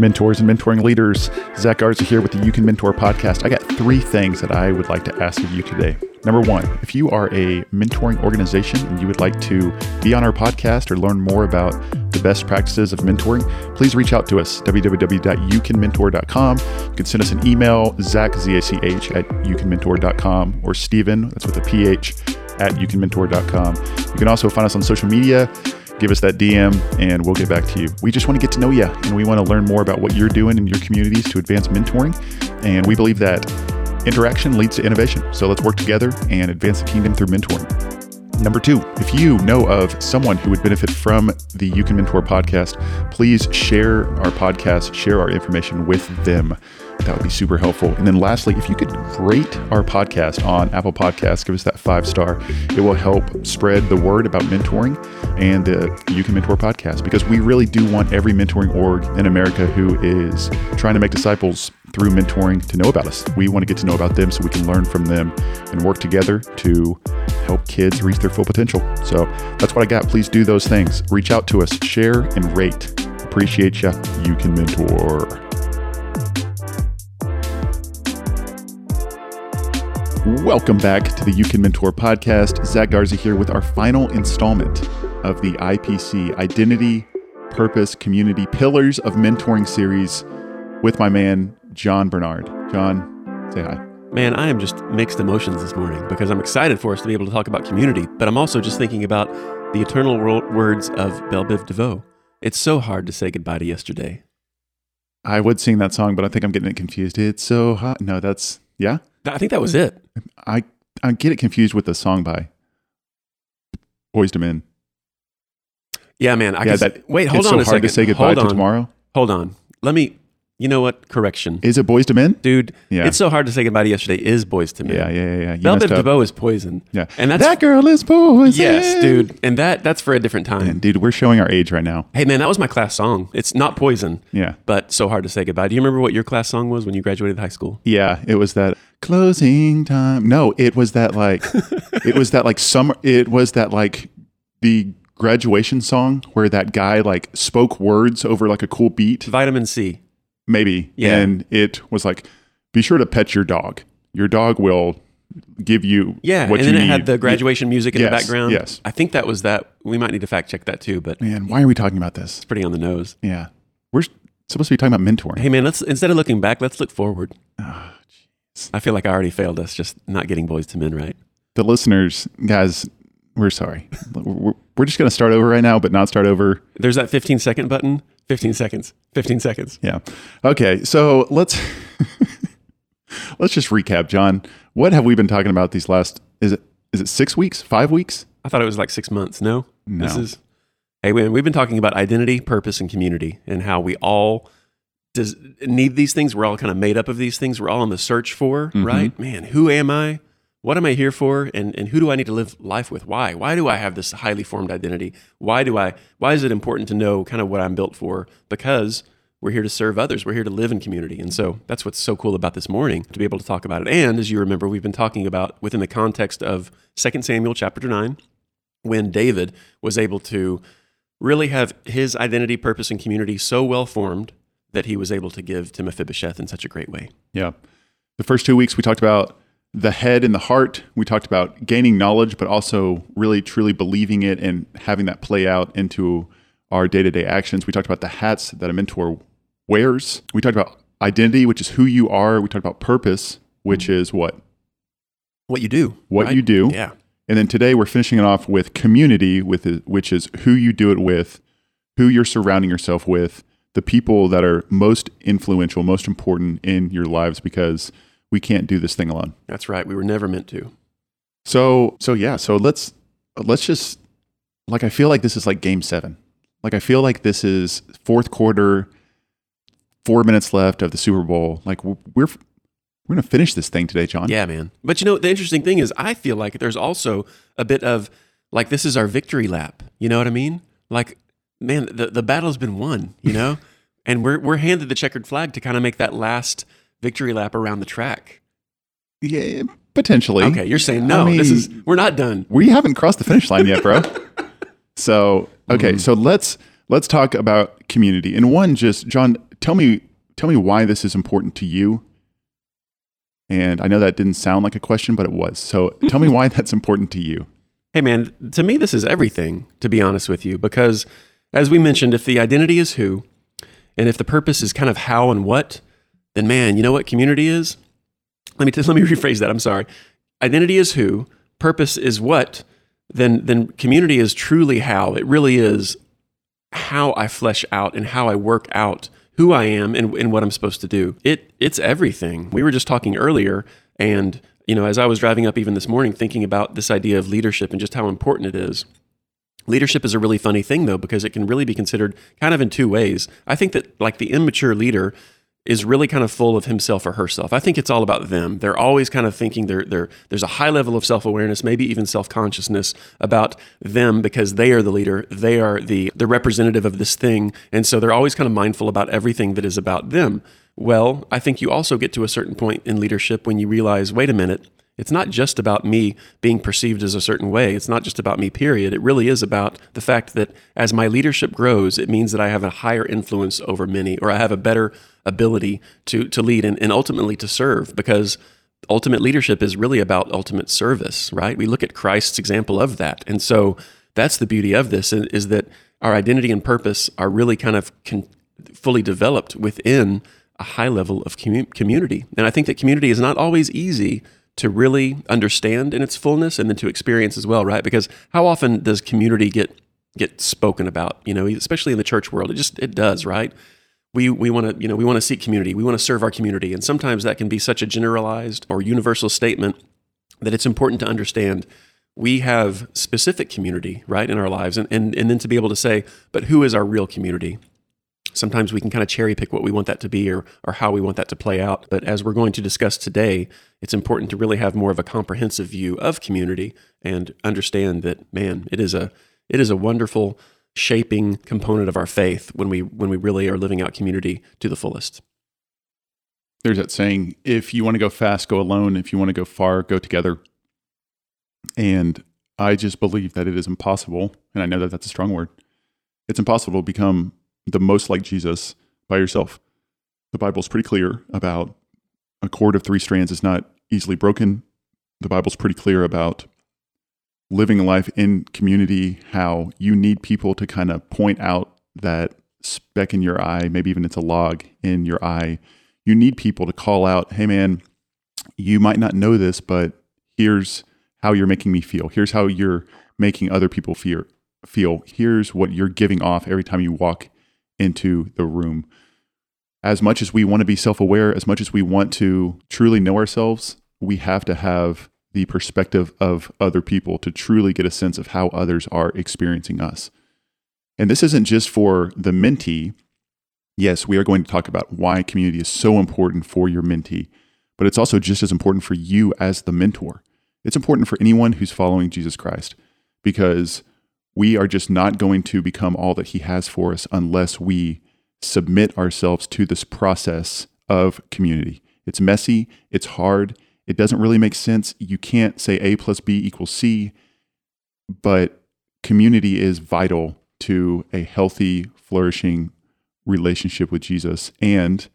Mentors and mentoring leaders. Zach Garza here with the You Can Mentor podcast. I got three things that I would like to ask of you today. Number one, if you are a mentoring organization and you would like to be on our podcast or learn more about the best practices of mentoring, please reach out to us, www.youcanmentor.com. You can send us an email, Zach, Z-A-C-H, at youcanmentor.com, or Stephen, that's with a P-H, at youcanmentor.com. You can also find us on social media give us that DM and we'll get back to you. We just want to get to know you and we want to learn more about what you're doing in your communities to advance mentoring. And we believe that interaction leads to innovation. So let's work together and advance the kingdom through mentoring. Number two, if you know of someone who would benefit from the You Can Mentor podcast, please share our podcast, share our information with them. That would be super helpful. And then lastly, if you could rate our podcast on Apple Podcasts, give us that five star. It will help spread the word about mentoring and the You Can Mentor podcast because we really do want every mentoring org in America who is trying to make disciples through mentoring to know about us. We want to get to know about them so we can learn from them and work together to help kids reach their full potential. So that's what I got. Please do those things. Reach out to us, share, and rate. Appreciate you. You can mentor. Welcome back to the You Can Mentor podcast. Zach Garza here with our final installment of the IPC Identity, Purpose, Community Pillars of Mentoring series with my man, John Bernard. John, say hi. Man, I am just mixed emotions this morning because I'm excited for us to be able to talk about community, but I'm also just thinking about the eternal words of Belle Biv DeVoe. It's so hard to say goodbye to yesterday. I would sing that song, but I think I'm getting it confused. It's so hot. No, that's, yeah? I think that was it. I I get it confused with the song by Boyz II Men. Yeah, man. I yeah, that, wait, hold on so a second. to say goodbye hold to on. tomorrow. Hold on. Let me. You know what? Correction. Is it Boyz II Men? Dude, yeah. it's so hard to say goodbye to yesterday. Is Boyz II Men? Yeah, yeah, yeah. yeah. Belle Biv DeVoe is poison. Yeah, and that's that girl is poison. Yes, dude, and that that's for a different time. Man, dude, we're showing our age right now. Hey, man, that was my class song. It's not poison. Yeah, but so hard to say goodbye. Do you remember what your class song was when you graduated high school? Yeah, it was that closing time. No, it was that like it was that like summer. It was that like the graduation song where that guy like spoke words over like a cool beat. Vitamin C maybe. Yeah. And it was like, be sure to pet your dog. Your dog will give you yeah and then it need. had the graduation music in yes, the background. yes. I think that was that. We might need to fact check that too but man why are we talking about this? It's pretty on the nose. Yeah. We're supposed to be talking about mentoring. Hey man let's instead of looking back let's look forward. Oh, i feel like i already failed us just not getting Boyz II Men right? The listeners guys we're sorry. We're, we're just going to start over right now but not start over. There's that 15 second button 15 seconds. 15 seconds. Yeah. Okay so let's let's just recap john. What have we been talking about these last is it is it six weeks? Five weeks? I thought it was like six months. No? No. This is hey we've been talking about identity purpose and community and how we all does need these things. We're all kind of made up of these things. We're all on the search for mm-hmm. right? Man who am i what am I here for and, and who do I need to live life with? Why? Why do I have this highly formed identity? Why do I why is it important to know kind of what I'm built for? Because we're here to serve others. We're here to live in community. And so that's what's so cool about this morning to be able to talk about it. And as you remember, we've been talking about within the context of 2 Samuel chapter 9, when David was able to really have his identity, purpose, and community so well formed that he was able to give to Mephibosheth in such a great way. Yeah. The first two weeks we talked about the head and the heart. We talked about gaining knowledge, but also really truly believing it and having that play out into our day to day actions. We talked about the hats that a mentor wears. We talked about identity, which is who you are. We talked about purpose, which is what? What you do. What right? you do. Yeah. And then today we're finishing it off with community, with which is who you do it with, who you're surrounding yourself with, the people that are most influential, most important in your lives, because we can't do this thing alone. That's right. We were never meant to. So so yeah, so let's let's just like I feel like this is like game seven. Like I feel like this is fourth quarter, four minutes left of the Super Bowl. Like we're we're, we're gonna finish this thing today, John. Yeah, man. But you know, the interesting thing is, I feel like there's also a bit of like this is our victory lap. You know what I mean? Like, man, the the battle's been won. You know, and we're we're handed the checkered flag to kind of make that last victory lap around the track. Yeah, potentially. Okay, you're saying no. I this is we're not done. we haven't crossed the finish line yet, bro. so okay, mm-hmm. so let's let's talk about community. And one, just John, tell me tell me why this is important to you. And I know that didn't sound like a question, but it was. So tell me why that's important to you. Hey, man, to me, this is everything, to be honest with you, because as we mentioned, if the identity is who, and if the purpose is kind of how and what, then man, you know what community is? Let me, let me rephrase that. I'm sorry. Identity is who, purpose is what, then, then community is truly how. It really is how I flesh out and how I work out who I am and, and what I'm supposed to do. It it's everything. We were just talking earlier, and you know, as I was driving up even this morning, thinking about this idea of leadership and just how important it is. Leadership is a really funny thing though, because it can really be considered kind of in two ways. I think that like the immature leader is really kind of full of himself or herself. I think it's all about them. They're always kind of thinking they're, they're, there's a high level of self awareness, maybe even self consciousness about them because they are the leader. They are the, the representative of this thing. And so they're always kind of mindful about everything that is about them. Well, I think you also get to a certain point in leadership when you realize wait a minute, it's not just about me being perceived as a certain way. It's not just about me, period. It really is about the fact that as my leadership grows, it means that I have a higher influence over many, or I have a better ability to, to lead and, and ultimately to serve because ultimate leadership is really about ultimate service, right? We look at Christ's example of that. And so that's the beauty of this is, that our identity and purpose are really kind of con- fully developed within a high level of commu- community. And I think that community is not always easy to really understand in its fullness and then to experience as well, right? Because how often does community get get spoken about, you know, especially in the church world? It just it does, right? we we want to you know we want to seek community we want to serve our community and sometimes that can be such a generalized or universal statement that it's important to understand we have specific community right in our lives and, and and then to be able to say but who is our real community sometimes we can kind of cherry pick what we want that to be or or how we want that to play out but as we're going to discuss today it's important to really have more of a comprehensive view of community and understand that man it is a it is a wonderful shaping component of our faith when we when we really are living out community to the fullest. There's that saying, if you want to go fast, go alone. If you want to go far, go together. And I just believe that it is impossible, and I know that that's a strong word. It's impossible to become the most like Jesus by yourself. The Bible's pretty clear about a cord of three strands is not easily broken. The Bible's pretty clear about living a life in community, how you need people to kind of point out that speck in your eye, maybe even it's a log in your eye. You need people to call out, hey man, you might not know this, but here's how you're making me feel. Here's how you're making other people feel. Feel. Here's what you're giving off every time you walk into the room. As much as we want to be self aware, as much as we want to truly know ourselves, we have to have the perspective of other people to truly get a sense of how others are experiencing us. And this isn't just for the mentee. Yes, we are going to talk about why community is so important for your mentee, but it's also just as important for you as the mentor. It's important for anyone who's following Jesus Christ because we are just not going to become all that he has for us unless we submit ourselves to this process of community. It's messy, it's hard, it doesn't really make sense. You can't say A plus B equals C, but community is vital to a healthy, flourishing relationship with Jesus and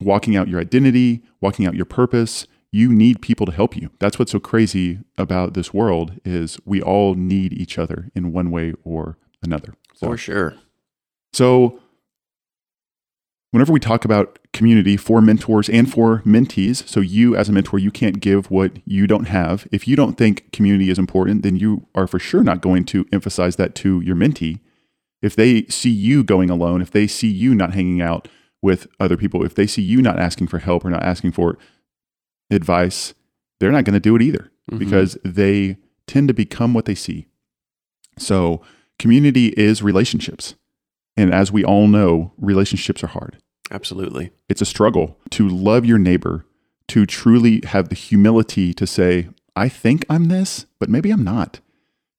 walking out your identity, walking out your purpose. You need people to help you. That's what's so crazy about this world is we all need each other in one way or another. So, For sure. so whenever we talk about community for mentors and for mentees, so you as a mentor, you can't give what you don't have. If you don't think community is important, then you are for sure not going to emphasize that to your mentee. If they see you going alone, if they see you not hanging out with other people, if they see you not asking for help or not asking for advice, they're not going to do it either Mhm. because they tend to become what they see. So, community is relationships. And as we all know, relationships are hard. Absolutely. It's a struggle to love your neighbor, to truly have the humility to say, I think I'm this, but maybe I'm not.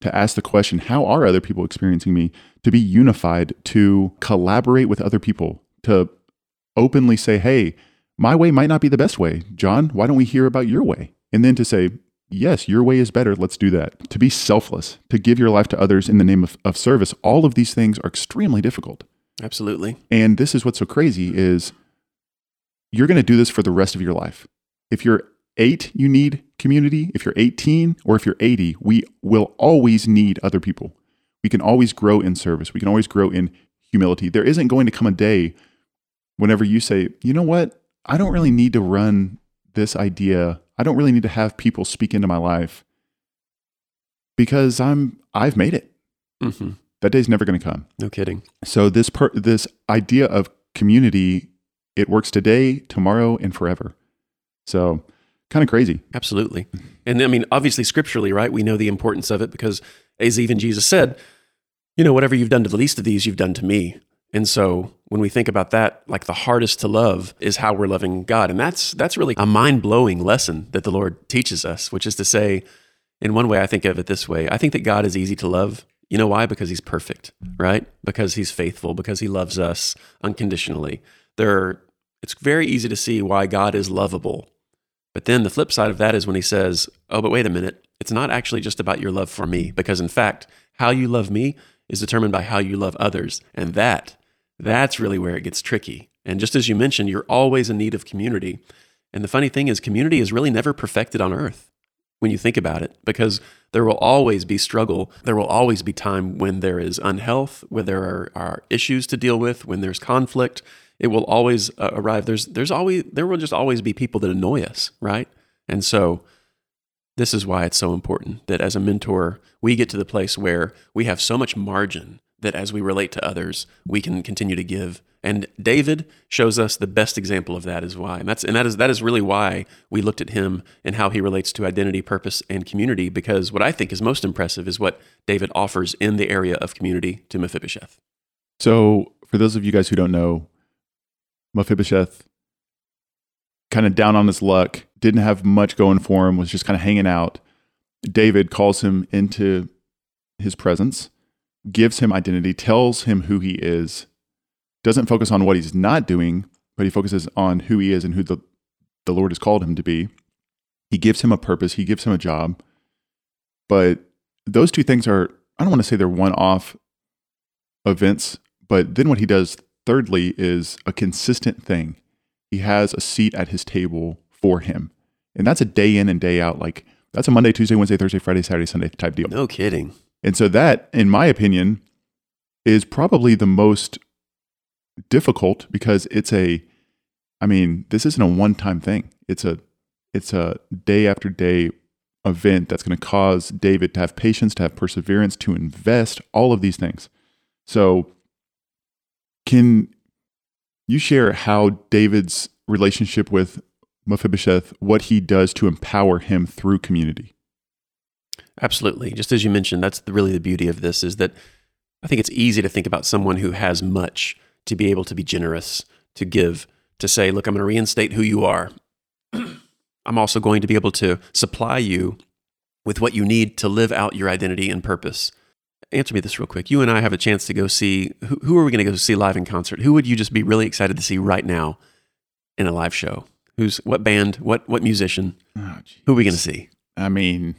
To ask the question, how are other people experiencing me? To be unified, to collaborate with other people, to openly say, hey, my way might not be the best way. John, why don't we hear about your way? And then to say, yes, your way is better. Let's do that. To be selfless, to give your life to others in the name of, of service. All of these things are extremely difficult. Absolutely. And this is what's so crazy is you're going to do this for the rest of your life. If you're eight, you need community. If you're 18 or if you're 80, we will always need other people. We can always grow in service. We can always grow in humility. There isn't going to come a day whenever you say, you know what? I don't really need to run this idea. I don't really need to have people speak into my life because I'm I've made it. hmm That day's never going to come. No kidding. So this per, this idea of community, it works today, tomorrow, and forever. So kind of crazy. Absolutely. And I mean, obviously, scripturally, right? We know the importance of it because, as even Jesus said, you know, whatever you've done to the least of these, you've done to me. And so when we think about that, like the hardest to love is how we're loving God. And that's that's really a mind-blowing lesson that the Lord teaches us, which is to say, in one way, I think of it this way. I think that God is easy to love. You know why? Because he's perfect, right? Because he's faithful, because he loves us unconditionally. There are, it's very easy to see why God is lovable. But then the flip side of that is when he says, Oh, but wait a minute. It's not actually just about your love for me, because in fact, how you love me is determined by how you love others. And that, that's really where it gets tricky. And just as you mentioned, you're always in need of community. And the funny thing is, community is really never perfected on earth when you think about it, because there will always be struggle. There will always be time when there is unhealth, where there are, are issues to deal with, when there's conflict. It will always uh, arrive. There's, there's always, there will just always be people that annoy us, right? And so, this is why it's so important that as a mentor, we get to the place where we have so much margin that as we relate to others, we can continue to give. And David shows us the best example of that is why. And that's and that is that is really why we looked at him and how he relates to identity, purpose, and community, because what I think is most impressive is what David offers in the area of community to Mephibosheth. So for those of you guys who don't know, Mephibosheth kind of down on his luck, didn't have much going for him, was just kind of hanging out. David calls him into his presence, gives him identity, tells him who he is, doesn't focus on what he's not doing, but he focuses on who he is and who the, the Lord has called him to be. He gives him a purpose, he gives him a job. But those two things are, I don't want to say they're one off events, but then what he does thirdly is a consistent thing. He has a seat at his table for him. And that's a day in and day out. Like that's a Monday, Tuesday, Wednesday, Thursday, Friday, Saturday, Sunday type deal. No kidding. And so that, in my opinion, is probably the most difficult because it's a I mean, this isn't a one-time thing. It's a it's a day after day event that's going to cause David to have patience, to have perseverance, to invest, all of these things. So can you share how David's relationship with Mephibosheth, what he does to empower him through community? Absolutely. Just as you mentioned, that's the, really the beauty of this is that I think it's easy to think about someone who has much to be able to be generous, to give, to say, look, I'm going to reinstate who you are. I'm also going to be able to supply you with what you need to live out your identity and purpose. Answer me this real quick. You and I have a chance to go see who, who are we going to go see live in concert? Who would you just be really excited to see right now in a live show? Who's what band? What what musician? Oh, Who are we going to see I mean,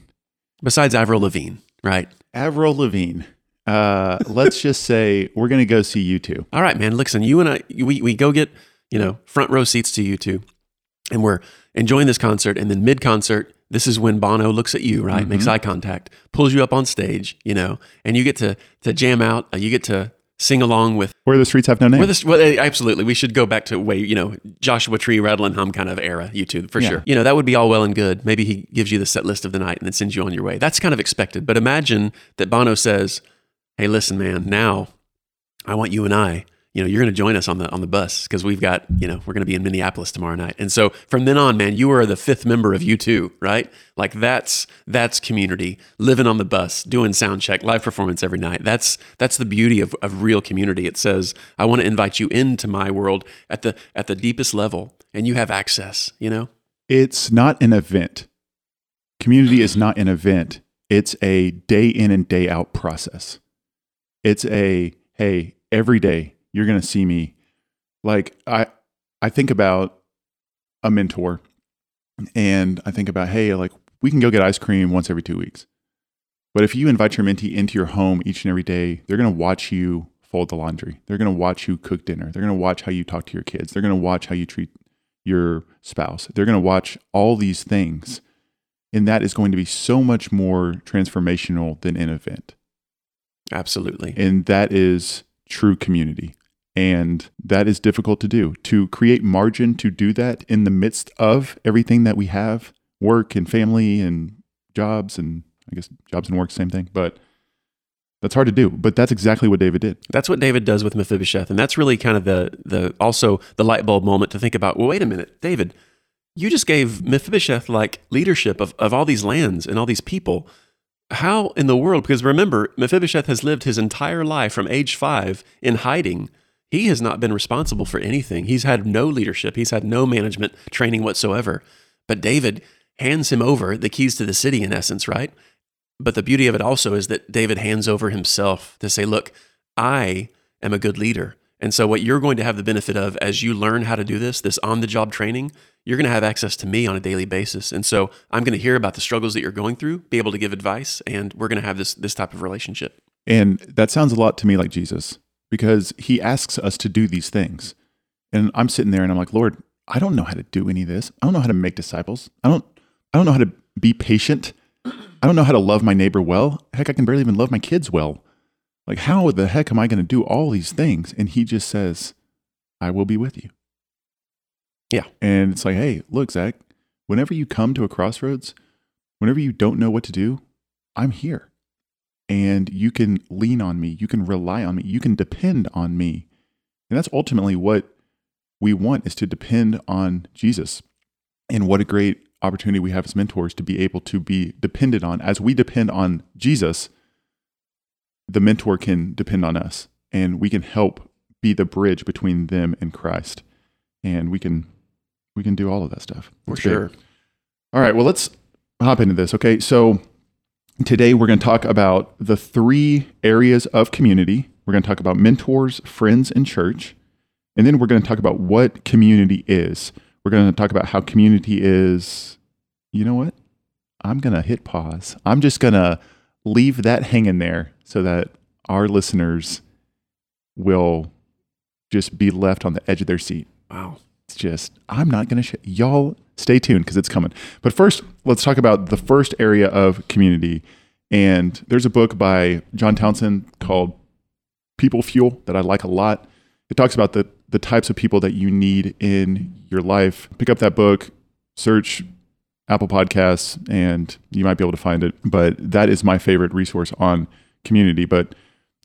besides Avril Lavigne? Right. Avril Lavigne. Uh, let's just say we're going to go see U2. All right, man. Listen, you and I, we, we go get, you know, front row seats to U2, and we're enjoying this concert. And then mid concert, this is when Bono looks at you, right? Makes eye contact, pulls you up on stage, you know, and you get to, to jam out. Uh, you get to sing along with, Where the streets have no name. this, well, eh, absolutely. We should go back to way, you know, Joshua Tree, Rattle and Hum kind of era, U2 for Yeah. sure. You know, that would be all well and good. Maybe he gives you the set list of the night and then sends you on your way. That's kind of expected. But imagine that Bono says, hey, listen, man, now I want you and I, you know, you're going to join us on the on the bus because we've got, you know, we're going to be in Minneapolis tomorrow night. And so from then on, man, you are the fifth member of U2, right? Like that's that's community, living on the bus, doing sound check, live performance every night. That's that's the beauty of, of real community. It says, I want to invite you into my world at the at the deepest level, and you have access. You know, It's not an event. Community is not an event. It's a day in and day out process. It's a hey, every day you're going to see me like I I think about a mentor and I think about hey, like we can go get ice cream once every 2 weeks. But if you invite your mentee into your home each and every day, they're going to watch you fold the laundry. They're going to watch you cook dinner. They're going to watch how you talk to your kids. They're going to watch how you treat your spouse. They're going to watch all these things. And that is going to be so much more transformational than an event. absolutely. And that is true community. And that is difficult to do. To create margin to do that in the midst of everything that we have work and family and jobs, and I guess jobs and work, same thing. But that's hard to do. But that's exactly what David did. That's what David does with Mephibosheth, and that's really kind of the the also the light bulb moment to think about. Well, wait a minute, David, you just gave Mephibosheth like leadership of, of all these lands and all these people. How in the world? Because remember, Mephibosheth has lived his entire life from age five in hiding. He has not been responsible for anything. He's had no leadership. He's had no management training whatsoever. But David hands him over the keys to the city, in essence, right? But the beauty of it also is that David hands over himself to say, Look, I am a good leader. And so, what you're going to have the benefit of as you learn how to do this, this on the job training, you're going to have access to me on a daily basis. And so, I'm going to hear about the struggles that you're going through, be able to give advice, and we're going to have this, this type of relationship. And that sounds a lot to me like Jesus because he asks us to do these things. And I'm sitting there and I'm like, Lord, I don't know how to do any of this. I don't know how to make disciples. I don't I don't know how to be patient. I don't know how to love my neighbor well. Heck, I can barely even love my kids well. Like how the heck am I going to do all these things? And he just says, I will be with you. Yeah. And it's like, hey, look, Zach, whenever you come to a crossroads, whenever you don't know what to do, I'm here and you can lean on me, you can rely on me, you can depend on me. And that's ultimately what we want is to depend on Jesus. And what a great opportunity we have as mentors to be able to be dependent on. As we depend on Jesus, the mentor can depend on us and we can help be the bridge between them and Christ. And we can we can do all of that stuff. For sure. All right, well let's hop into this. Okay, so today we're going to talk about the three areas of community. We're going to talk about mentors, friends, and church. And then we're going to talk about what community is. We're going to talk about how community is, you know what? I'm going to hit pause. I'm just going to leave that hanging there so that our listeners will just be left on the edge of their seat. Wow. It's just, I'm not going to, sh- y'all stay tuned because it's coming. But first, let's talk about the first area of community. And there's a book by John Townsend called People Fuel that I like a lot. It talks about the, the types of people that you need in your life. Pick up that book, search Apple Podcasts, and you might be able to find it. But that is my favorite resource on community. But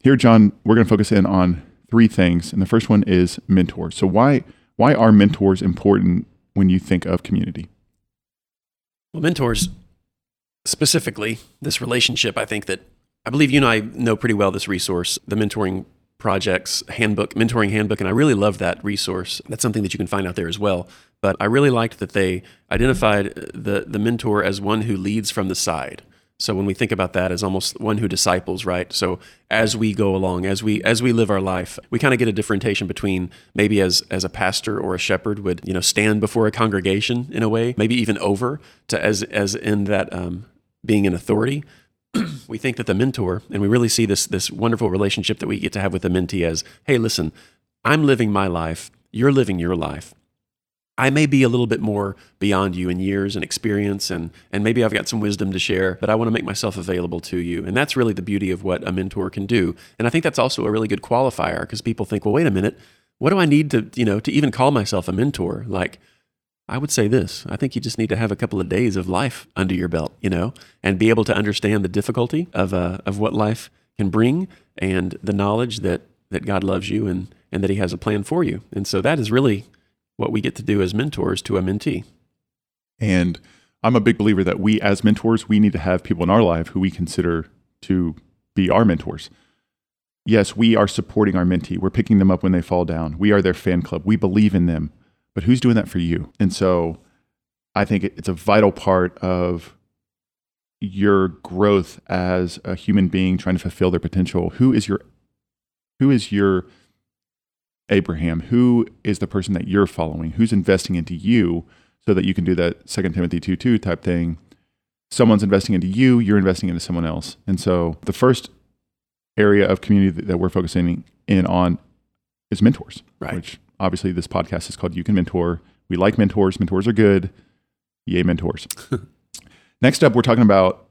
here, John, we're going to focus in on three things. And the first one is mentors. So, why, why are mentors important when you think of community? Well, mentors, specifically, this relationship, I think that I believe you and I know pretty well this resource, the mentoring projects handbook, mentoring handbook, and I really love that resource. That's something that you can find out there as well. But I really liked that they identified the the mentor as one who leads from the side. So when we think about that as almost one who disciples, right? So as we go along, as we as we live our life, we kind of get a differentiation between maybe as as a pastor or a shepherd would you know stand before a congregation in a way, maybe even over to as as in that um, being an authority. we think that the mentor, and we really see this this wonderful relationship that we get to have with the mentee as, hey, listen, I'm living my life, you're living your life. I may be a little bit more beyond you in years and experience, and, and maybe I've got some wisdom to share, but I want to make myself available to you. And that's really the beauty of what a mentor can do. And I think that's also a really good qualifier because people think, well, wait a minute, what do I need to, you know, to even call myself a mentor? Like, I would say this I think you just need to have a couple of days of life under your belt, you know, and be able to understand the difficulty of, uh, of what life can bring and the knowledge that, that God loves you and, and that He has a plan for you. And so that is really what we get to do as mentors to a mentee. And I'm a big believer that we, as mentors, we need to have people in our life who we consider to be our mentors. Yes, we are supporting our mentee. We're picking them up when they fall down. We are their fan club. We believe in them. But who's doing that for you? And so I think it's a vital part of your growth as a human being trying to fulfill their potential. Who is your who is your Abraham? Who is the person that you're following? Who's investing into you so that you can do that Second Timothy 2 2 type thing? Someone's investing into you, you're investing into someone else. And so the first area of community that we're focusing in on is mentors, Right. which obviously this podcast is called You Can Mentor. We like mentors. Mentors are good. Yay, mentors. Next up, we're talking about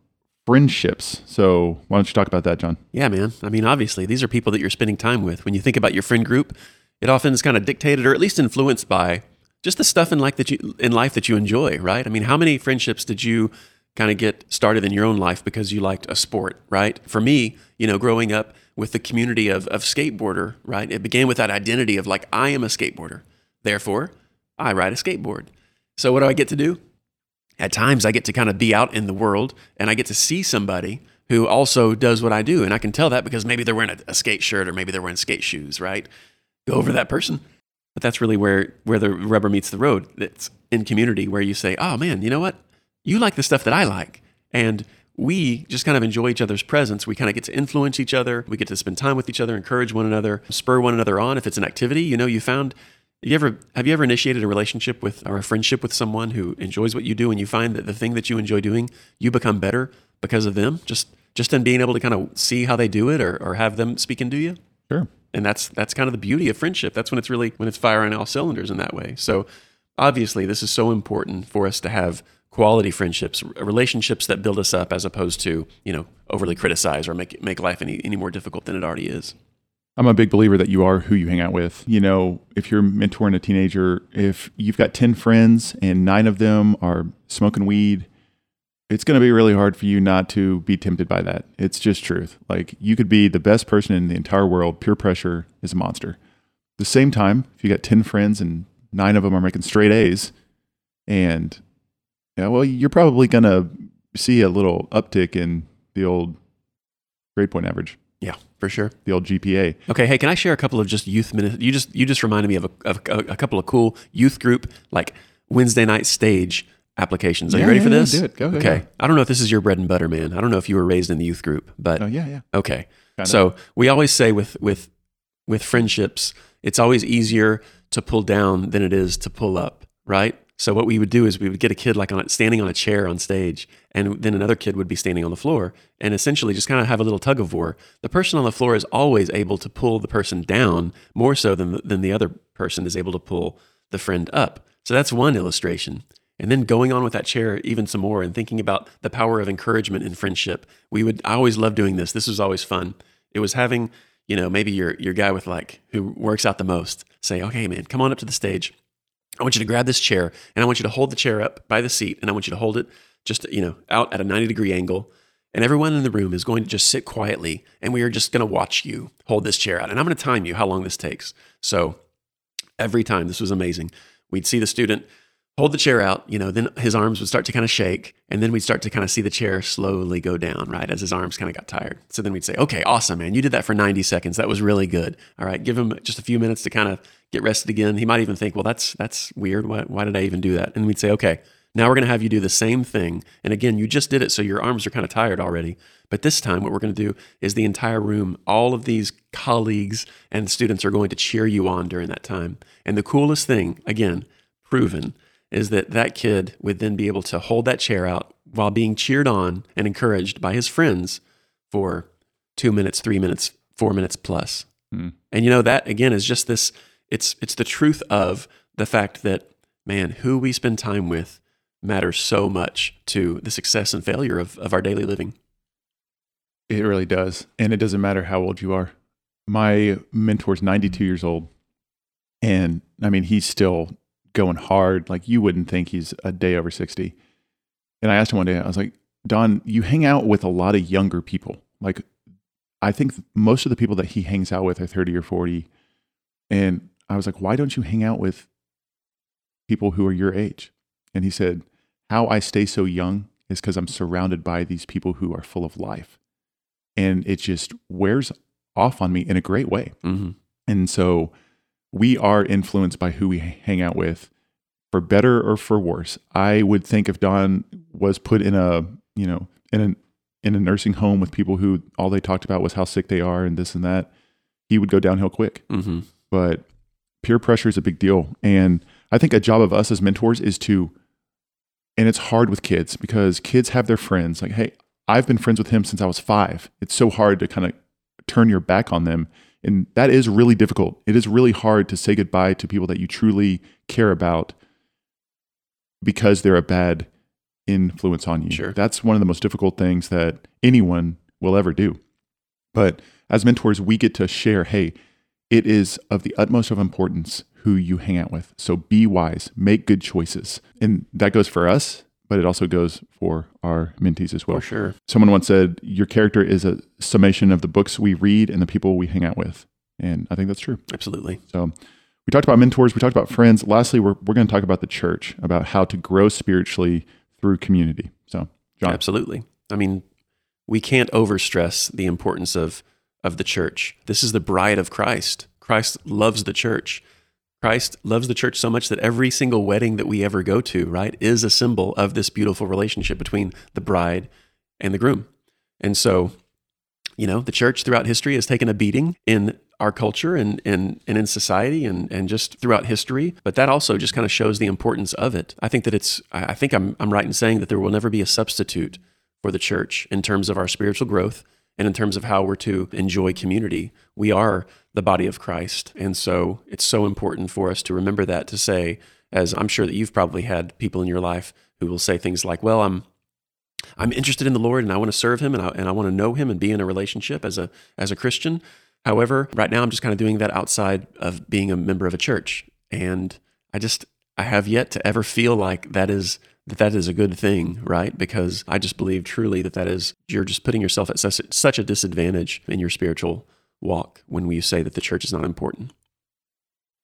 friendships. So why don't you talk about that, John? Yeah, man. I mean, obviously, these are people that you're spending time with. When you think about your friend group, it often is kind of dictated or at least influenced by just the stuff in life that you in life that you enjoy, right? I mean, how many friendships did you kind of get started in your own life because you liked a sport, right? For me, you know, growing up with the community of of skateboarder, right? It began with that identity of like I am a skateboarder. Therefore, I ride a skateboard. So what do I get to do? At times I get to kind of be out in the world and I get to see somebody who also does what I do. And I can tell that because maybe they're wearing a, a skate shirt or maybe they're wearing skate shoes, right? Go over that person. But that's really where, where the rubber meets the road. It's in community where you say, oh man, you know what? You like the stuff that I like. And we just kind of enjoy each other's presence. We kind of get to influence each other. We get to spend time with each other, encourage one another, spur one another on. If it's an activity, you know, you found you ever have you ever initiated a relationship with or a friendship with someone who enjoys what you do and you find that the thing that you enjoy doing, you become better because of them? Just just in being able to kind of see how they do it or, or have them speak into you? Sure. And that's that's kind of the beauty of friendship. That's when it's really when it's firing all cylinders in that way. So obviously this is so important for us to have quality friendships, relationships that build us up as opposed to, you know, overly criticize or make make life any, any more difficult than it already is. I'm a big believer that you are who you hang out with. You know, if you're mentoring a teenager, if you've got 10 friends and nine of them are smoking weed, it's going to be really hard for you not to be tempted by that. It's just truth. Like you could be the best person in the entire world. Peer pressure is a monster. At the same time, if you got 10 friends and nine of them are making straight A's and yeah, well, you're probably going to see a little uptick in the old grade point average, Yeah, for sure. the old GPA. Okay, hey, can I share a couple of just youth minutes? You just you just reminded me of a, of a, a couple of cool youth group like Wednesday night stage applications. Are Yeah, you ready yeah, for yeah, this? do it. Go, go, okay. go. I don't know if this is your bread and butter, man. I don't know if you were raised in the youth group, but Oh, yeah, yeah. okay. Kinda. So we always say with with with friendships, it's always easier to pull down than it is to pull up, right? So what we would do is we would get a kid like on standing on a chair on stage, and then another kid would be standing on the floor, and essentially just kind of have a little tug of war. The person on the floor is always able to pull the person down more so than than the other person is able to pull the friend up. So that's one illustration. And then going on with that chair even some more and thinking about the power of encouragement in friendship. We would I always love doing this. This was always fun. It was having, you know, maybe your your guy with like who works out the most say, "Okay, man, come on up to the stage. I want you to grab this chair and I want you to hold the chair up by the seat and I want you to hold it just, you know, out at a 90 degree angle. And everyone in the room is going to just sit quietly and we are just going to watch you hold this chair out. And I'm going to time you how long this takes. So every time, this was amazing. We'd see the student hold the chair out, you know, then his arms would start to kind of shake, and then we'd start to kind of see the chair slowly go down, right, as his arms kind of got tired. So then we'd say, okay, awesome, man, you did that for 90 seconds. That was really good. All right, give him just a few minutes to kind of get rested again. He might even think, well, that's that's weird. Why, why did I even do that? And we'd say, okay, now we're going to have you do the same thing. And again, you just did it, so your arms are kind of tired already. But this time, what we're going to do is the entire room, all of these colleagues and students are going to cheer you on during that time. And the coolest thing, again, proven, is that that kid would then be able to hold that chair out while being cheered on and encouraged by his friends for two minutes, three minutes, four minutes plus. Hmm. And you know that again is just this. It's it's the truth of the fact that man, who we spend time with matters so much to the success and failure of, of our daily living. It really does. And it doesn't matter how old you are. My mentor's 92 years old. And I mean, he's still going hard. Like you wouldn't think he's a day over 60. And I asked him one day, I was like, Don, you hang out with a lot of younger people. Like, I think most of the people that he hangs out with are 30 or 40. And I was like, why don't you hang out with people who are your age? And he said, how I stay so young is because I'm surrounded by these people who are full of life. And it just wears off on me in a great way. Mm-hmm. And so we are influenced by who we hang out with for better or for worse. I would think if Don was put in a, you know, in a in a nursing home with people who all they talked about was how sick they are and this and that, he would go downhill quick. Mm-hmm. But peer pressure is a big deal. And I think a job of us as mentors is to and it's hard with kids because kids have their friends. Like, hey, I've been friends with him since I was five. It's so hard to kind of turn your back on them. And that is really difficult. It is really hard to say goodbye to people that you truly care about because they're a bad influence on you. Sure. That's one of the most difficult things that anyone will ever do. But as mentors, we get to share hey, it is of the utmost of importance who you hang out with. So be wise, make good choices. And that goes for us, but it also goes for our mentees as well. For sure. Someone once said, Your character is a summation of the books we read and the people we hang out with. And I think that's true. Absolutely. So we talked about mentors, we talked about friends. Lastly, we're, we're going to talk about the church, about how to grow spiritually through community. So, John. Absolutely. I mean, we can't overstress the importance of of the church. This is the bride of Christ. Christ loves the church. Christ loves the church so much that every single wedding that we ever go to, right, is a symbol of this beautiful relationship between the bride and the groom. And so, you know, the church throughout history has taken a beating in our culture and, and, and in society and, and just throughout history. But that also just kind of shows the importance of it. I think that it's, I think I'm, I'm right in saying that there will never be a substitute for the church in terms of our spiritual growth and in terms of how we're to enjoy community. We are the body of Christ. And so it's so important for us to remember that to say, as I'm sure that you've probably had people in your life who will say things like, well, I'm I'm interested in the Lord and I want to serve him and I, and I want to know him and be in a relationship as a as a Christian. However, right now I'm just kind of doing that outside of being a member of a church. And I just I have yet to ever feel like that is that that is a good thing, right? Because I just believe truly that that is you're just putting yourself at such, such a disadvantage in your spiritual walk when we say that the church is not important.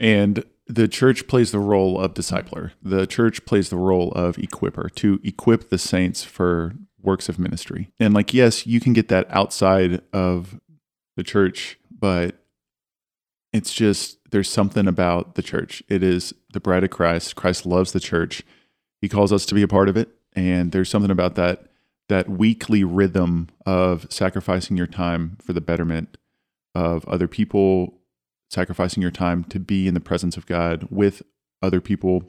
And the church plays the role of discipler. The church plays the role of equiper to equip the saints for works of ministry. And like yes, you can get that outside of the church, but it's just there's something about the church. It is the bride of Christ. Christ loves the church he calls us to be a part of it. And there's something about that that weekly rhythm of sacrificing your time for the betterment of other people, sacrificing your time to be in the presence of God with other people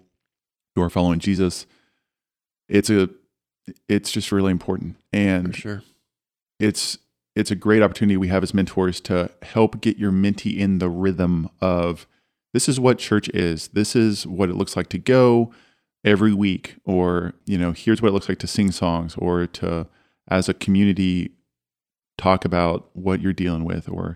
who are following Jesus. It's a it's just really important. And for sure. It's it's a great opportunity we have as mentors to help get your mentee in the rhythm of this is what church is. This is what it looks like to go every week or you know here's what it looks like to sing songs or to as a community talk about what you're dealing with or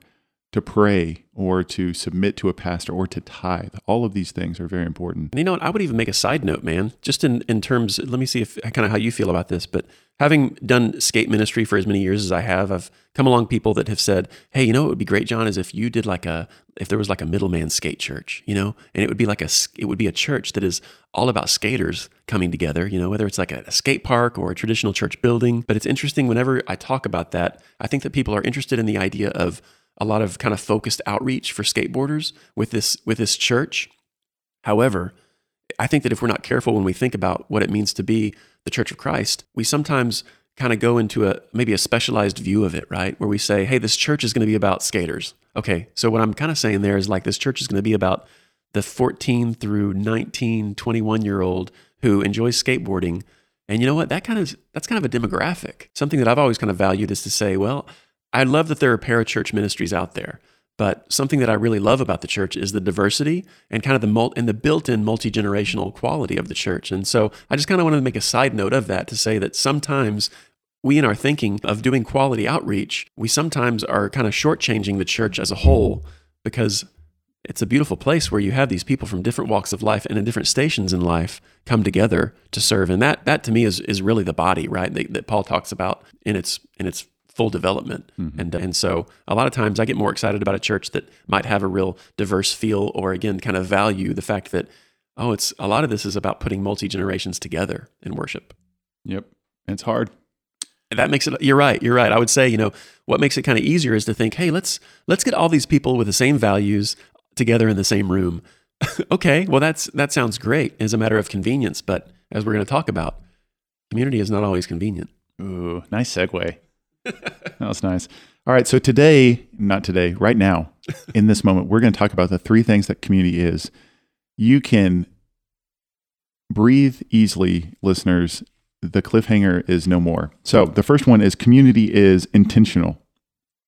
to pray or to submit to a pastor or to tithe. All of these things are very important. You know what? I would even make a side note, man, just in, in terms, let me see if kind of how you feel about this. But having done skate ministry for as many years as I have, I've come along people that have said, hey, you know what would be great, John, is if you did like a, if there was like a middleman skate church, you know, and it would be like a, it would be a church that is all about skaters coming together, you know, whether it's like a, a skate park or a traditional church building. But it's interesting whenever I talk about that, I think that people are interested in the idea of, a lot of kind of focused outreach for skateboarders with this with this church. However, I think that if we're not careful when we think about what it means to be the Church of Christ, we sometimes kind of go into a maybe a specialized view of it, right? Where we say, "Hey, this church is going to be about skaters." Okay, so what I'm kind of saying there is like this church is going to be about the 14 through 19, 21 year old who enjoys skateboarding. And you know what? That kind of that's kind of a demographic. Something that I've always kind of valued is to say, well, I love that there are parachurch ministries out there. But something that I really love about the church is the diversity and kind of the mul- and the built-in multi-generational quality of the church. And so I just kind of wanted to make a side note of that to say that sometimes we in our thinking of doing quality outreach, we sometimes are kind of shortchanging the church as a whole because it's a beautiful place where you have these people from different walks of life and in different stations in life come together to serve. And that that to me is is really the body, right? That, that Paul talks about in its in its full development. Mm-hmm. And and so a lot of times I get more excited about a church that might have a real diverse feel or again kind of value the fact that oh it's a lot of this is about putting multi generations together in worship. Yep. It's hard. And that makes it you're right you're right i would say you know what makes it kind of easier is to think hey let's let's get all these people with the same values together in the same room okay well that's that sounds great as a matter of convenience but as we're going to talk about community is not always convenient Ooh, nice segue. that was nice. All right. So today, not today, right now, in this moment, we're going to talk about the three things that community is. You can breathe easily, listeners. The cliffhanger is no more. So the first one is community is intentional.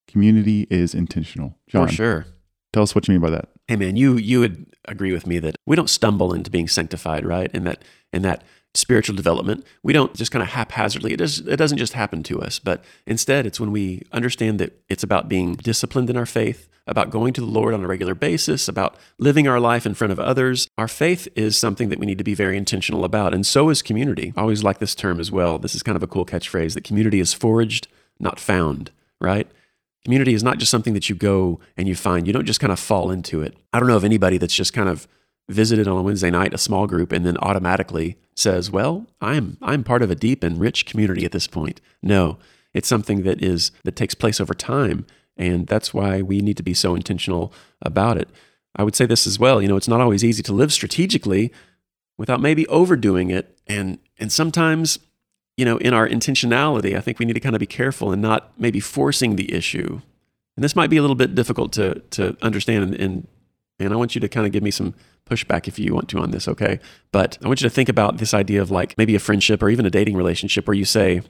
Community is intentional. John, for sure tell us what you mean by that. hey man you you would agree with me that we don't stumble into being sanctified right and that and that spiritual development. We don't just kind of haphazardly it, does, it doesn't just happen to us but instead it's when we understand that it's about being disciplined in our faith about going to the lord on a regular basis about living our life in front of others. Our faith is something that we need to be very intentional about and so is community. I always like this term as well. This is kind of a cool catchphrase that community is foraged not found right? Community is not just something that you go and you find. You don't just kind of fall into it. I don't know of anybody that's just kind of visited on a Wednesday night, a small group, and then automatically says, "Well, I'm I'm part of a deep and rich community at this point." No, it's something that is that takes place over time, and that's why we need to be so intentional about it. I would say this as well. You know, it's not always easy to live strategically without maybe overdoing it, and and sometimes you know, in our intentionality, I think we need to kind of be careful and not maybe forcing the issue. And this might be a little bit difficult to to understand. And, and and I want you to kind of give me some pushback if you want to on this, okay? But I want you to think about this idea of like maybe a friendship or even a dating relationship where you say,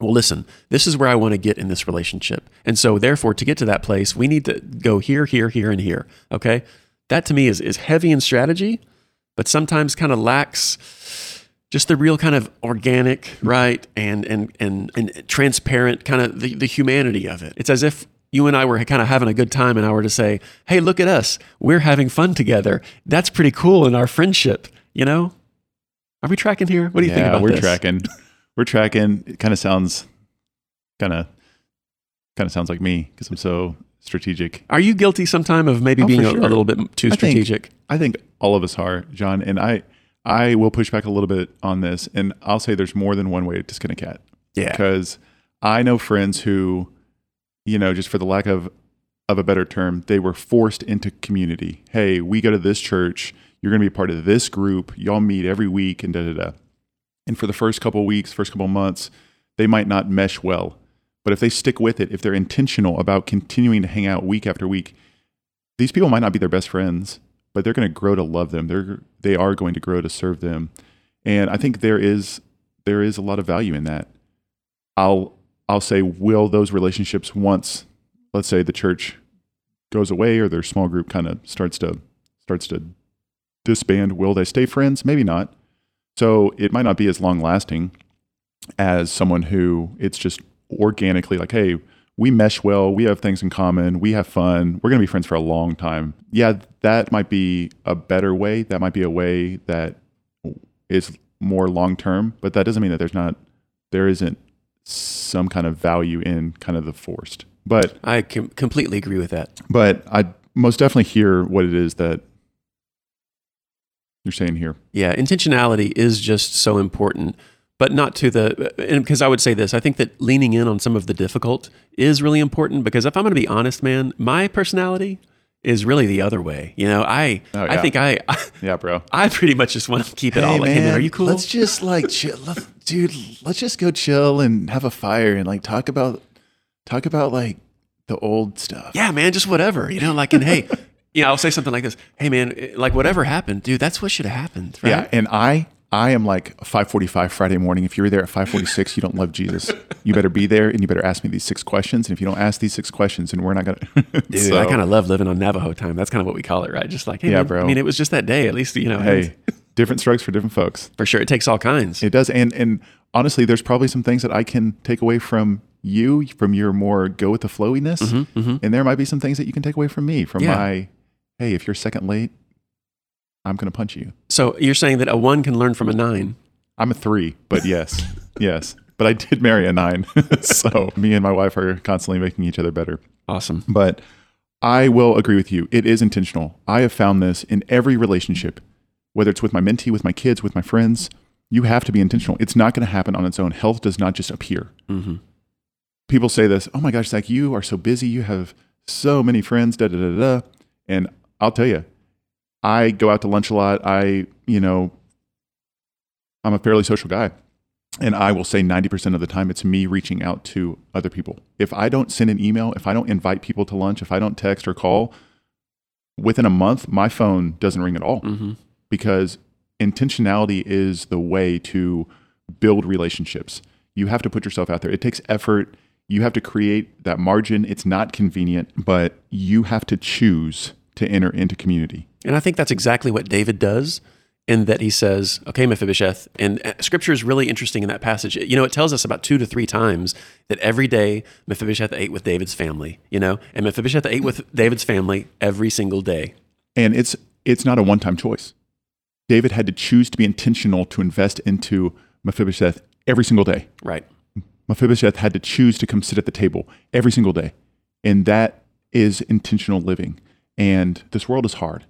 well, listen, this is where I want to get in this relationship. And so, therefore, to get to that place, we need to go here, here, here, and here. Okay. That to me is, is heavy in strategy, but sometimes kind of lacks just the real kind of organic, right, and and and, and transparent kind of the, the humanity of it. It's as if you and I were kind of having a good time, and I were to say, "Hey, look at us, we're having fun together. That's pretty cool in our friendship." You know, are we tracking here? What do you think yeah, about we're this? tracking. We're tracking. It kind of sounds, kind of, kind of sounds like me because I'm so strategic. Are you guilty sometime of maybe Oh, being a, sure. a little bit too I think- strategic? I think all of us are, John, and I. I will push back a little bit on this, and I'll say there's more than one way to skin a cat. yeah. because I know friends who, you know, just for the lack of of a better term, they were forced into community. Hey, we go to this church. You're going to be part of this group. Y'all meet every week, and da da da. And for the first couple weeks, first couple months, they might not mesh well. But if they stick with it, if they're intentional about continuing to hang out week after week, these people might not be their best friends, but they're going to grow to love them. They're they are going to grow to serve them. And I think there is there is a lot of value in that. I'll I'll say will those relationships once let's say the church goes away or their small group kind of starts to starts to disband, will they stay friends? Maybe not. So it might not be as long lasting as someone who it's just organically like, hey, we mesh well, we have things in common, we have fun, we're going to be friends for a long time. Yeah, that might be a better way. That might be a way that is more long term, but that doesn't mean that there's not there isn't some kind of value in kind of the forced. But I com- completely agree with that. but I most definitely hear what it is that you're saying here. Yeah, intentionality is just so important, but not to the and because I would say this, I think that leaning in on some of the difficult is really important because if I'm going to be honest, man, my personality is really the other way. You know, I Oh, I think I Yeah, bro. I pretty much just want to keep it all like, hey man, are you cool? Let's just like chill, dude. Let's just go chill and have a fire and like talk about talk about like the old stuff. yeah, man, just whatever. You know, like and hey, you know, I'll say something like this. Hey man, like whatever happened, dude, that's what should have happened, right? Yeah, and I I am like 5:45 Friday morning. If you were there at 5:46, you don't love Jesus. You better be there, and you better ask me these six questions. And if you don't ask these six questions, and we're not gonna. Dude, I kind of love living on Navajo time. That's kind of what we call it, right? Just like, hey, Yeah, man, bro. I mean, it was just that day. At least, you know, hey, different strokes for different folks. for sure, it takes all kinds. It does, and and honestly, there's probably some things that I can take away from you, from your more go with the flowiness, mm-hmm, mm-hmm. and there might be some things that you can take away from me, from Yeah. my, hey, if you're second late, I'm gonna punch you. So you're saying that a one can learn from a nine. I'm a three, but yes, yes. but I did marry a nine. so me and my wife are constantly making each other better. Awesome. But I will agree with you. It is intentional. I have found this in every relationship, whether it's with my mentee, with my kids, with my friends. You have to be intentional. It's not going to happen on its own. Health does not just appear. hmm People say this, oh my gosh, Zach, you are so busy. You have so many friends, da da da da. And I'll tell you, I go out to lunch a lot. I, you know, I'm a fairly social guy. And I will say 90% of the time, it's me reaching out to other people. If I don't send an email, if I don't invite people to lunch, if I don't text or call, within a month, my phone doesn't ring at all hmm because intentionality is the way to build relationships. You have to put yourself out there. It takes effort. You have to create that margin. It's not convenient, but you have to choose to enter into community. And I think that's exactly what David does in that he says, okay, Mephibosheth. And uh, scripture is really interesting in that passage. You know, it tells us about two to three times that every day Mephibosheth ate with David's family, you know, and Mephibosheth ate with David's family every single day. And it's it's not a one-time choice. David had to choose to be intentional to invest into Mephibosheth every single day. Right. Mephibosheth had to choose to come sit at the table every single day. And that is intentional living. And this world is hard.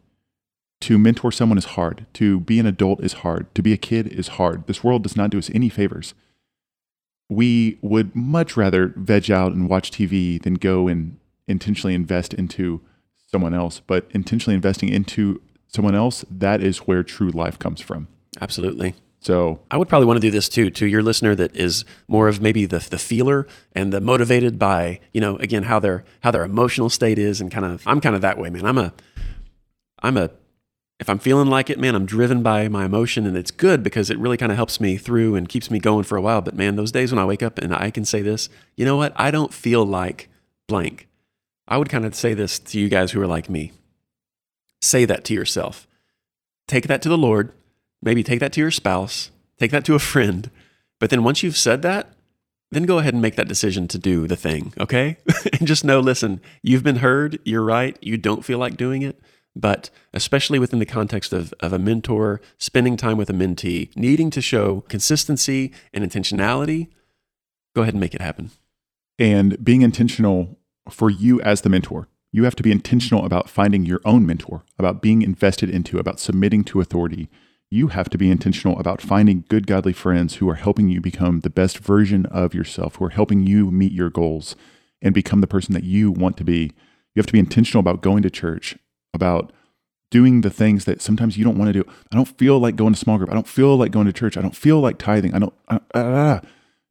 To mentor someone is hard. To be an adult is hard. To be a kid is hard. This world does not do us any favors. We would much rather veg out and watch TV than go and intentionally invest into someone else. But intentionally investing into someone else, that is where true life comes from. Absolutely. So I would probably want to do this too to your listener that is more of maybe the the feeler and the motivated by you know again how their how their emotional state is and kind of I'm kind of that way man. I'm a I'm a if I'm feeling like it man I'm driven by my emotion and it's good because it really kind of helps me through and keeps me going for a while. But man those days when I wake up and I can say this you know what? I don't feel like blank. I would kind of say this to you guys who are like me. Say that to yourself. Take that to the Lord maybe take that to your spouse, take that to a friend. But then once you've said that, then go ahead and make that decision to do the thing, okay? and just know listen, you've been heard, you're right, you don't feel like doing it. But especially within the context of, of a mentor, spending time with a mentee, needing to show consistency and intentionality, go ahead and make it happen. and being intentional for you as the mentor. You have to be intentional about finding your own mentor, about being invested into, about submitting to authority. You have to be intentional about finding good, godly friends who are helping you become the best version of yourself, who are helping you meet your goals and become the person that you want to be. You have to be intentional about going to church, about doing the things that sometimes you don't want to do. I don't feel like going to small group. I don't feel like going to church. I don't feel like tithing. I don't. I, ah.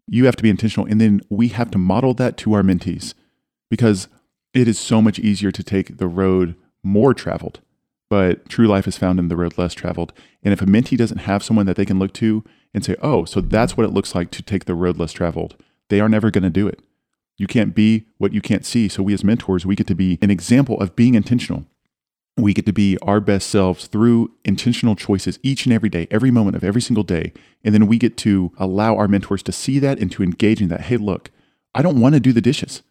You have to be intentional. And then we have to model that to our mentees because it is so much easier to take the road more traveled. But true life is found in the road less traveled. And if a mentee doesn't have someone that they can look to and say, oh, so that's what it looks like to take the road less traveled, they are never going to do it. You can't be what you can't see. So we as mentors, we get to be an example of being intentional. We get to be our best selves through intentional choices each and every day, every moment of every single day. And then we get to allow our mentors to see that and to engage in that. Hey, look, I don't want to do the dishes.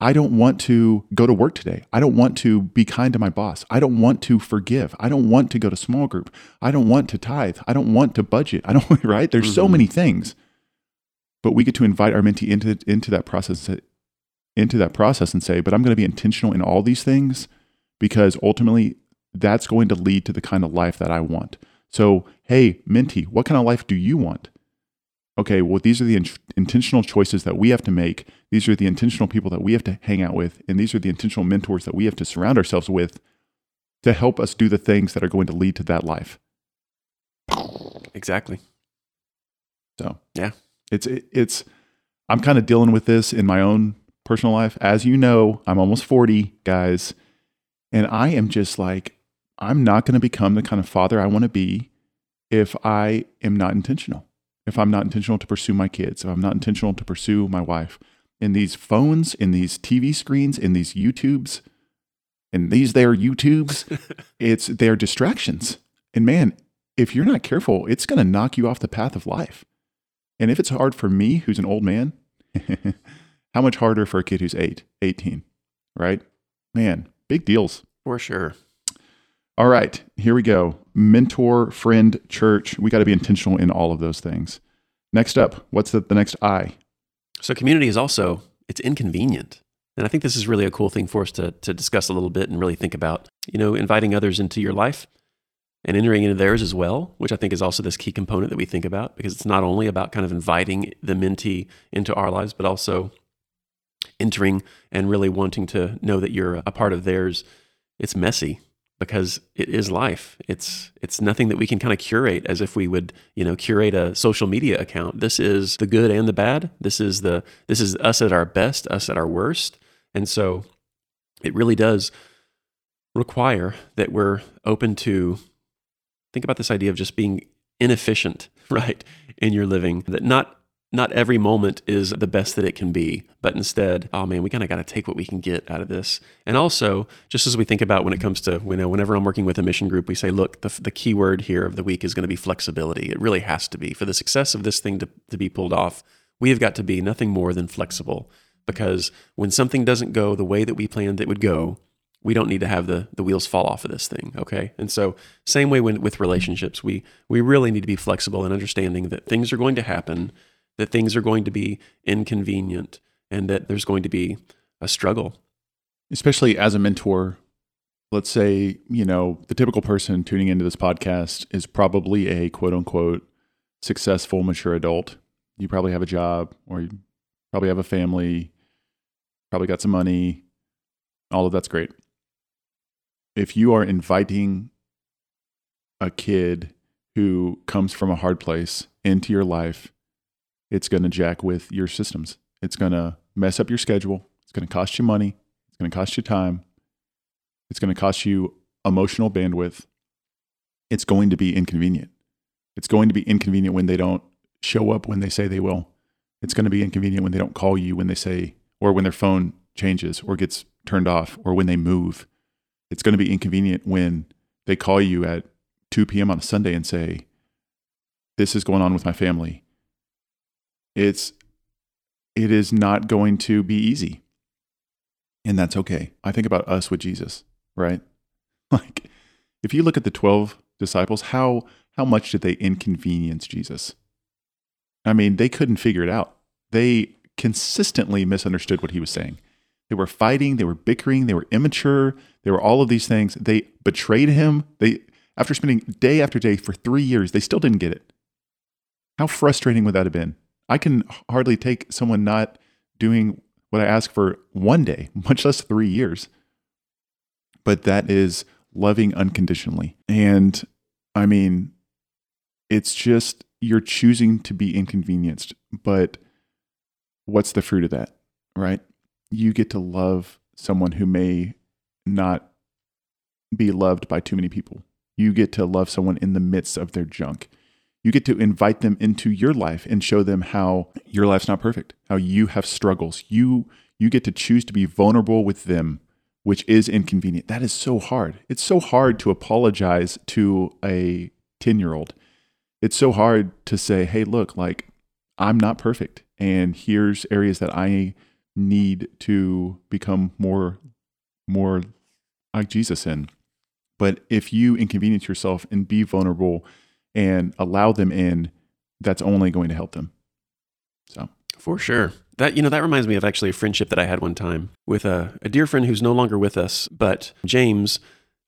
I don't want to go to work today. I don't want to be kind to my boss. I don't want to forgive. I don't want to go to small group. I don't want to tithe. I don't want to budget. I don't, right? There's so Mhm. many things. But we get to invite our mentee into, into that process, into that process and say, but I'm going to be intentional in all these things because ultimately that's going to lead to the kind of life that I want. So, hey, mentee, what kind of life do you want? Okay, well, these are the in- intentional choices that we have to make. These are the intentional people that we have to hang out with. And these are the intentional mentors that we have to surround ourselves with to help us do the things that are going to lead to that life. Exactly. So, Yeah. it's, it, it's, I'm kind of dealing with this in my own personal life. As you know, I'm almost 40, guys. And I am just like, I'm not going to become the kind of father I want to be if I am not intentional. If I'm not intentional to pursue my kids, if I'm not intentional to pursue my wife. In these phones, in these TV screens, in these YouTubes, in these there YouTubes, it's they're distractions. And man, if you're not careful, it's going to knock you off the path of life. And if it's hard for me, who's an old man, how much harder for a kid who's eight, 18, right? Man, big deals. For sure. All right, here we go. Mentor, friend, church. We got to be intentional in all of those things. Next up, what's the, the next I? So community is also it's inconvenient. And I think this is really a cool thing for us to, to discuss a little bit and really think about, you know, inviting others into your life and entering into theirs as well, which I think is also this key component that we think about because it's not only about kind of inviting the mentee into our lives, but also entering and really wanting to know that you're a part of theirs. It's messy because it is life. It's it's nothing that we can kind of curate as if we would, you know, curate a social media account. This is the good and the bad. This is the this is us at our best, us at our worst. And so it really does require that we're open to think about this idea of just being inefficient, right, in your living. That not not every moment is the best that it can be, but instead, oh man, we kind of got to take what we can get out of this. And also, just as we think about when it comes to, you know, whenever I'm working with a mission group, we say, look, the, the key word here of the week is going to be flexibility. It really has to be. For the success of this thing to, to be pulled off, we have got to be nothing more than flexible. Because when something doesn't go the way that we planned it would go, we don't need to have the the wheels fall off of this thing okay and so same way when, with relationships we we really need to be flexible in understanding that things are going to happen that things are going to be inconvenient and that there's going to be a struggle. Especially as a mentor let's say you know the typical person tuning into this podcast is probably a quote unquote successful mature adult. You probably have a job or you probably have a family probably got some money all of that's great. If you are inviting a kid who comes from a hard place into your life, it's going to jack with your systems. It's going to mess up your schedule. It's going to cost you money. It's going to cost you time. It's going to cost you emotional bandwidth. It's going to be inconvenient. It's going to be inconvenient when they don't show up when they say they will. It's going to be inconvenient when they don't call you when they say, or when their phone changes or gets turned off, or when they move it's going to be inconvenient when they call you at 2 p.m. on a Sunday and say, This is going on with my family. It's it is not going to be easy. And that's okay. I think about us with Jesus, right? Like if you look at the 12 disciples, how how much did they inconvenience Jesus? I mean, they couldn't figure it out. They consistently misunderstood what he was saying. They were fighting, they were bickering, they were immature, they were all of these things. They betrayed him. They after spending day after day for 3 years, they still didn't get it. How frustrating would that have been? I can hardly take someone not doing what I ask for one day, much less 3 years. But that is loving unconditionally. And I mean, it's just you're choosing to be inconvenienced, but what's the fruit of that, right? you get to love someone who may not be loved by too many people. You get to love someone in the midst of their junk. You get to invite them into your life and show them how your life's not perfect, how you have struggles. You you get to choose to be vulnerable with them, which is inconvenient. That is so hard. It's so hard to apologize to a 10-year-old. It's so hard to say, "Hey, look, like I'm not perfect and here's areas that I need to become more more like Jesus in. But if you inconvenience yourself and be vulnerable and allow them in, that's only going to help them. So for sure. That you know that reminds me of actually a friendship that I had one time with a, a dear friend who's no longer with us, but James,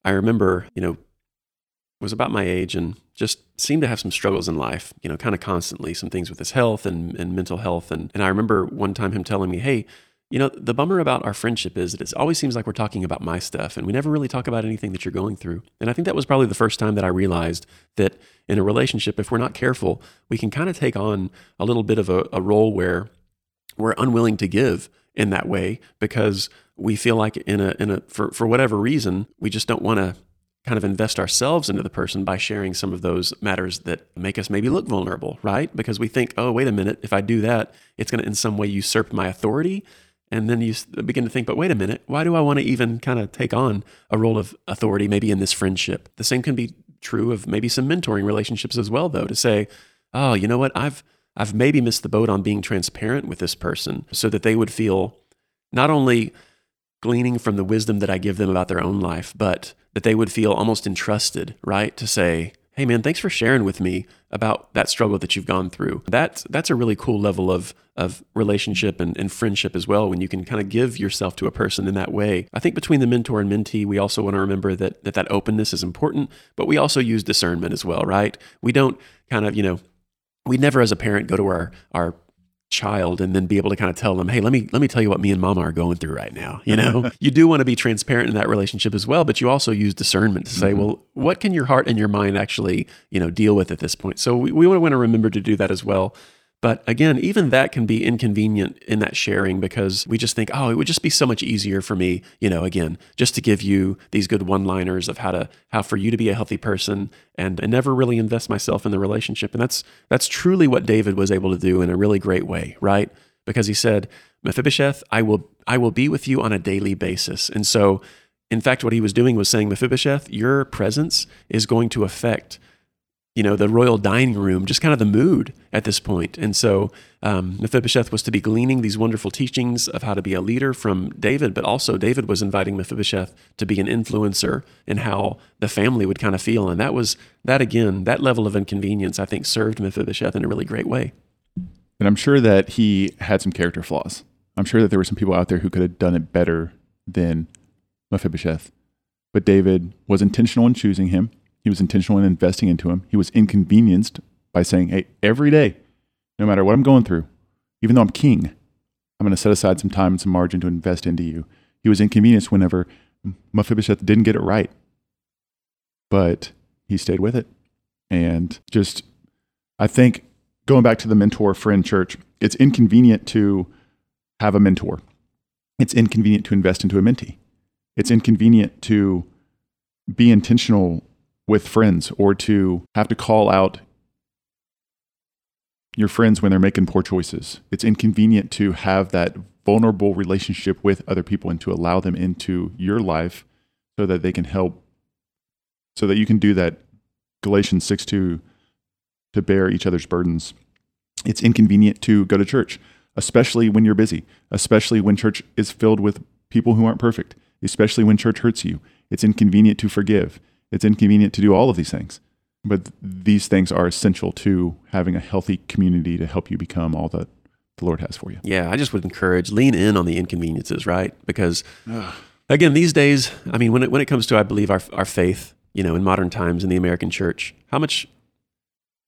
I remember, you know, was about my age and just seemed to have some struggles in life, you know, kind of constantly, some things with his health and, and mental health. And, and I remember one time him telling me, Hey, you know, the bummer about our friendship is that it always seems like we're talking about my stuff and we never really talk about anything that you're going through. And I think that was probably the first time that I realized that in a relationship, if we're not careful, we can kind of take on a little bit of a, a role where we're unwilling to give in that way because we feel like in a in a for for whatever reason we just don't want to kind of invest ourselves into the person by sharing some of those matters that make us maybe look vulnerable right? Because we think oh wait a minute. If i do that it's going to in some way usurp my authority and then you begin to think, but wait a minute, why do I want to even kind of take on a role of authority maybe in this friendship? The same can be true of maybe some mentoring relationships as well, though, to say, oh, you know what, I've I've maybe missed the boat on being transparent with this person so that they would feel not only gleaning from the wisdom that I give them about their own life, but that they would feel almost entrusted, right? To say, hey man, thanks for sharing with me about that struggle that you've gone through. That's that's a really cool level of of relationship and, and friendship as well when you can kind of give yourself to a person in that way. I think between the mentor and mentee, we also want to remember that that, that openness is important, but we also use discernment as well, right? We don't kind of, you know, we never as a parent go to our our child and then be able to kind of tell them hey let me let me tell you what me and mama are going through right now you know? You do want to be transparent in that relationship as well but you also use discernment to say mm-hmm. well what can your heart and your mind actually you know deal with at this point? So we, we want to remember to do that as well but again, even that can be inconvenient in that sharing because we just think, oh, it would just be so much easier for me, you know, again, just to give you these good one-liners of how to how for you to be a healthy person and, and never really invest myself in the relationship. And that's that's truly what David was able to do in a really great way, right? Because he said, Mephibosheth, I will I will be with you on a daily basis. And so in fact, what he was doing was saying, Mephibosheth, your presence is going to affect you know, the royal dining room, just kind of the mood at this point. And so um, Mephibosheth was to be gleaning these wonderful teachings of how to be a leader from David, but also David was inviting Mephibosheth to be an influencer in how the family would kind of feel. And that was, that again, that level of inconvenience, I think, served Mephibosheth in a really great way. And I'm sure that he had some character flaws. I'm sure that there were some people out there who could have done it better than Mephibosheth. But David was intentional in choosing him he was intentional in investing into him. He was inconvenienced by saying, Hey, every day, no matter what I'm going through, even though I'm king, I'm going to set aside some time and some margin to invest into you. He was inconvenienced whenever Mephibosheth didn't get it right, but he stayed with it. And just, I think going back to the mentor friend church, it's inconvenient to have a mentor. It's inconvenient to invest into a mentee. It's inconvenient to be intentional with friends or to have to call out your friends when they're making poor choices. It's inconvenient to have that vulnerable relationship with other people and to allow them into your life so that they can help, so that you can do that Galatians 6 2 to bear each other's burdens. It's inconvenient to go to church, especially when you're busy, especially when church is filled with people who aren't perfect, especially when church hurts you. It's inconvenient to forgive. It's inconvenient to do all of these things. But these things are essential to having a healthy community to help you become all that the Lord has for you. Yeah, I just would encourage lean in on the inconveniences, right? Because again, these days, I mean, when it when it comes to, I believe our our faith, you know, in modern times in the American church, how much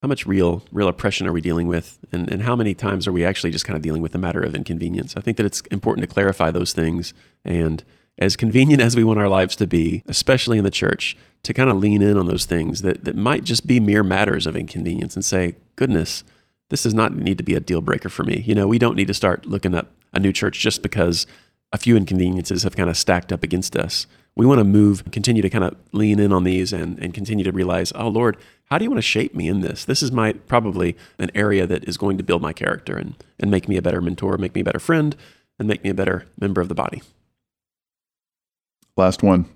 how much real real oppression are we dealing with, and and how many times are we actually just kind of dealing with a matter of inconvenience? I think that it's important to clarify those things and as convenient as we want our lives to be, especially in the church, to kind of lean in on those things that, that might just be mere matters of inconvenience and say, goodness, this does not need to be a deal breaker for me. You know, we don't need to start looking up a new church just because a few inconveniences have kind of stacked up against us. We want to move, continue to kind of lean in on these and, and continue to realize, oh Lord, how do you want to shape me in this? This is my probably an area that is going to build my character and, and make me a better mentor, make me a better friend, and make me a better member of the body. Last one.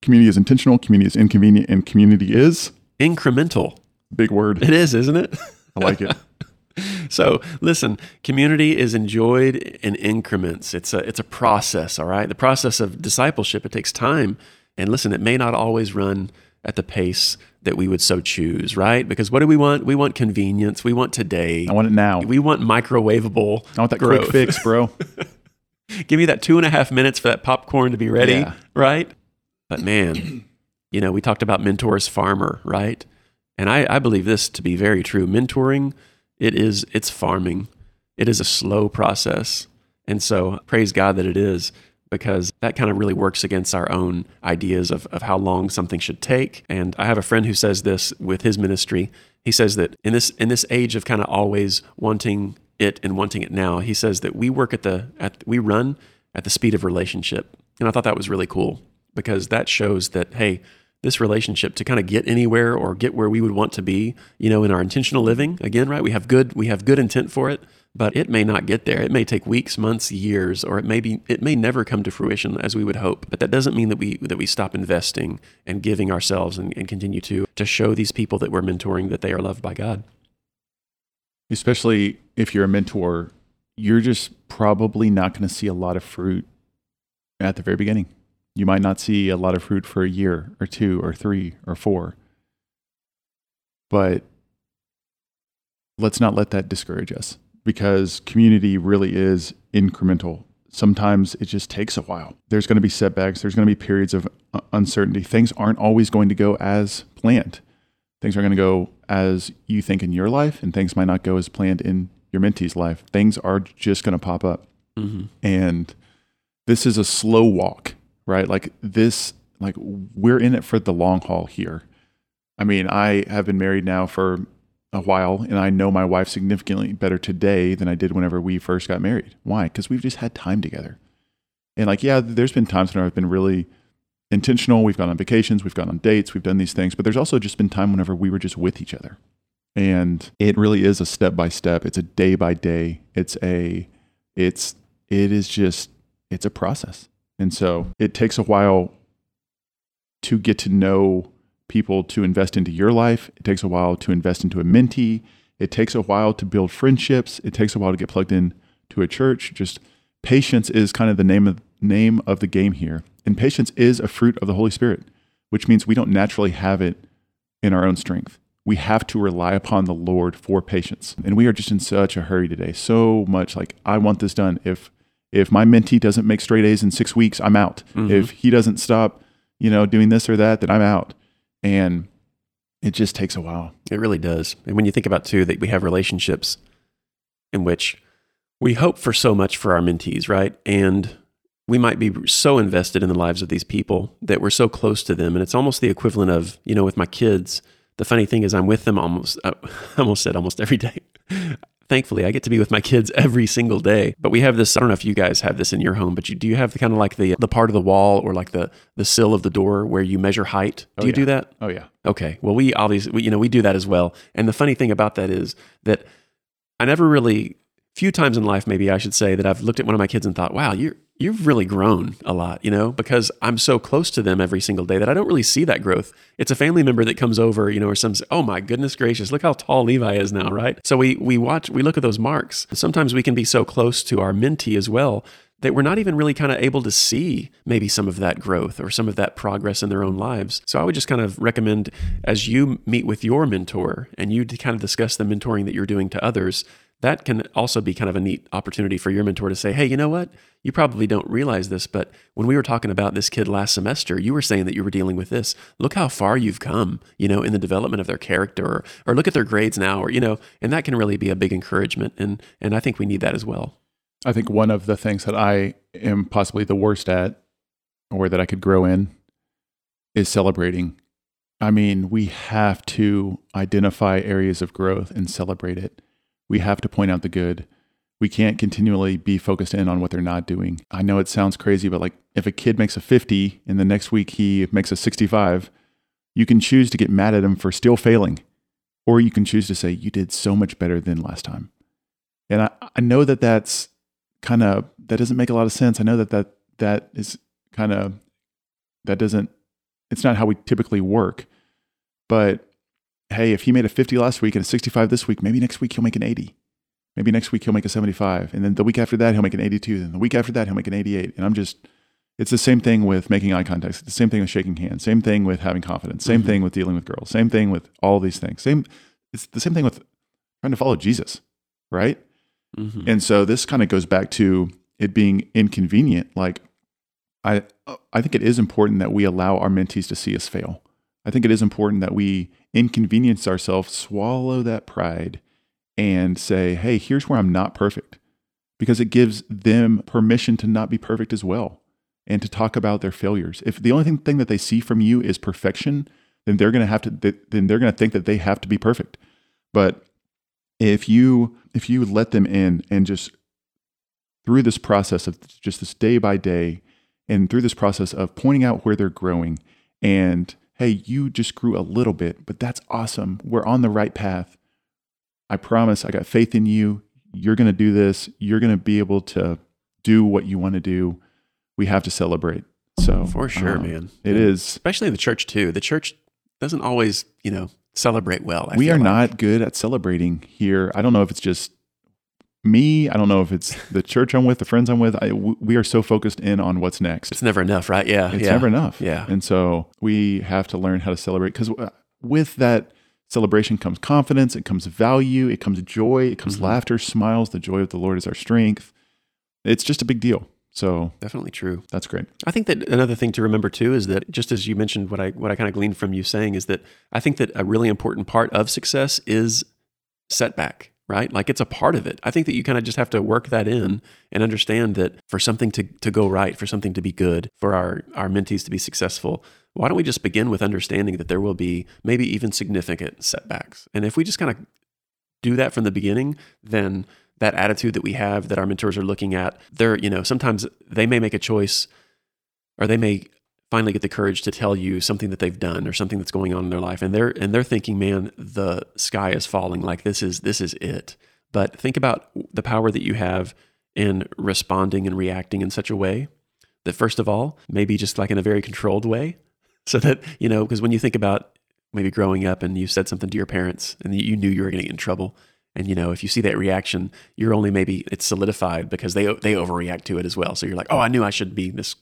Community is intentional, community is inconvenient, and community is incremental. Big word. It is, isn't it? I like it. so listen, community is enjoyed in increments. It's a it's a process, all right? The process of discipleship, it takes time. And listen, it may not always run at the pace that we would so choose, right? Because what do we want? We want convenience. We want today. I want it now. We want microwavable. I want that growth. quick fix, bro. Give me that two and a half minutes for that popcorn to be ready, yeah. right? But man, you know, we talked about mentors farmer, right? And I, I believe this to be very true. Mentoring, it is it's farming. It is a slow process. And so praise God that it is because that kind of really works against our own ideas of, of how long something should take. And I have a friend who says this with his ministry. He says that in this in this age of kind of always wanting it and wanting it now. He says that we work at the at we run at the speed of relationship. And I thought that was really cool because that shows that hey, this relationship to kind of get anywhere or get where we would want to be, you know, in our intentional living, again, right? We have good we have good intent for it, but it may not get there. It may take weeks, months, years, or it may be it may never come to fruition as we would hope. But that doesn't mean that we that we stop investing and giving ourselves and, and continue to to show these people that we're mentoring that they are loved by God especially if you're a mentor, you're just probably not going to see a lot of fruit at the very beginning. You might not see a lot of fruit for a year or two or three or four. But let's not let that discourage us because community really is incremental. Sometimes it just takes a while. There's going to be setbacks, there's going to be periods of uh, uncertainty. Things aren't always going to go as planned. Things are going to go as you think in your life, and things might not go as planned in your mentee's life. Things are just going to pop up. Mm-hmm. And this is a slow walk, right? Like this, like we're in it for the long haul here. I mean, I have been married now for a while and I know my wife significantly better today than I did whenever we first got married. Why? Because we've just had time together. And like, yeah, there's been times when I've been really intentional. We've gone on vacations, we've gone on dates, we've done these things, but there's also just been time whenever we were just with each other. And it really is a step by step. It's a day by day. It's a, it's, it is just, it's a process. And so it takes a while to get to know people to invest into your life. It takes a while to invest into a mentee. It takes a while to build friendships. It takes a while to get plugged in to a church. Just patience is kind of the name of name of the game here. And patience is a fruit of the Holy Spirit, which means we don't naturally have it in our own strength. We have to rely upon the Lord for patience. And we are just in such a hurry today. So much like I want this done. If if my mentee doesn't make straight A's in 6 weeks, I'm out. Mhm. If he doesn't stop, you know, doing this or that, then I'm out. And it just takes a while. It really does. And when you think about too that we have relationships in which we hope for so much for our mentees, right? And we might be so invested in the lives of these people that we're so close to them, and it's almost the equivalent of you know with my kids. The funny thing is, I'm with them almost. I almost said almost every day. Thankfully, I get to be with my kids every single day. But we have this. I don't know if you guys have this in your home, but you do you have the kind of like the the part of the wall or like the the sill of the door where you measure height? Do Oh, you do that? Oh yeah. Okay. Well, we obviously, we, you know, we do that as well. And the funny thing about that is that I never really, few times in life, maybe I should say that I've looked at one of my kids and thought, wow, you're, you've really grown a lot, you know, because I'm so close to them every single day that I don't really see that growth. It's a family member that comes over, you know, or some oh my goodness gracious, look how tall Levi is now, right? So we, we watch, we look at those marks. Sometimes we can be so close to our mentee as well that we're not even really kind of able to see maybe some of that growth or some of that progress in their own lives. So I would just kind of recommend as you meet with your mentor and you kind of discuss the mentoring that you're doing to others, that can also be kind of a neat opportunity for your mentor to say, hey, you know what? You probably don't realize this, but when we were talking about this kid last semester, you were saying that you were dealing with this. Look how far you've come, you know, in the development of their character or, or look at their grades now or, you know, and that can really be a big encouragement. And, and I think we need that as well. I think one of the things that I am possibly the worst at, or that I could grow in, is celebrating. I mean, we have to identify areas of growth and celebrate it. We have to point out the good. We can't continually be focused in on what they're not doing. I know it sounds crazy, but like if a kid makes a 50 and the next week he makes a 65, you can choose to get mad at him for still failing, or you can choose to say, You did so much better than last time. And I, I know that that's kind of that doesn't make a lot of sense. I know that that that is kind of that doesn't it's not how we typically work. But hey, if he made a 50 last week and a 65 this week, maybe next week he'll make an 80. Maybe next week he'll make a 75. And then the week after that he'll make an 82. Then the week after that he'll make an 88. And I'm just it's the same thing with making eye contact. It's the same thing with shaking hands. Same thing with having confidence. Same Mhm. thing with dealing with girls. Same thing with all these things. Same it's the same thing with trying to follow Jesus, right? Mhm. And so this kind of goes back to it being inconvenient. Like I I think it is important that we allow our mentees to see us fail. I think it is important that we inconvenience ourselves, swallow that pride and say, "Hey, here's where I'm not perfect." Because it gives them permission to not be perfect as well and to talk about their failures. If the only thing, thing that they see from you is perfection, then they're going to have to then they're going to think that they have to be perfect. But if you if you let them in and just through this process of just this day by day and through this process of pointing out where they're growing and hey you just grew a little bit but that's awesome we're on the right path i promise i got faith in you you're going to do this you're going to be able to do what you want to do we have to celebrate so For sure, um, man. it is Especially in the church too. The church doesn't always, you know, celebrate well. I we are like. not good at celebrating here. I don't know if it's just me. I don't know if it's the church I'm with, the friends I'm with. I, we are so focused in on what's next. It's never enough, right? Yeah. It's yeah. never enough. Yeah. And so we have to learn how to celebrate because with that celebration comes confidence, it comes value, it comes joy, it comes Mhm. laughter, smiles. The joy of the Lord is our strength. It's just a big deal. So Definitely true. that's great. I think that another thing to remember too is that just as you mentioned, what I what I kind of gleaned from you saying is that I think that a really important part of success is setback, right? Like it's a part of it. I think that you kind of just have to work that in and understand that for something to to go right, for something to be good, for our our mentees to be successful, why don't we just begin with understanding that there will be maybe even significant setbacks, and if we just kind of do that from the beginning, then that attitude that we have that our mentors are looking at, they're, you know, sometimes they may make a choice or they may finally get the courage to tell you something that they've done or something that's going on in their life. And they're and they're thinking man the sky is falling. Like this is this is it. But think about the power that you have in responding and reacting in such a way that first of all maybe just like in a very controlled way so that you know because when you think about maybe growing up and you said something to your parents and you knew you were going to get in trouble and you know if you see that reaction you're only maybe it's solidified because they they overreact to it as well. So you're like oh i knew i should be this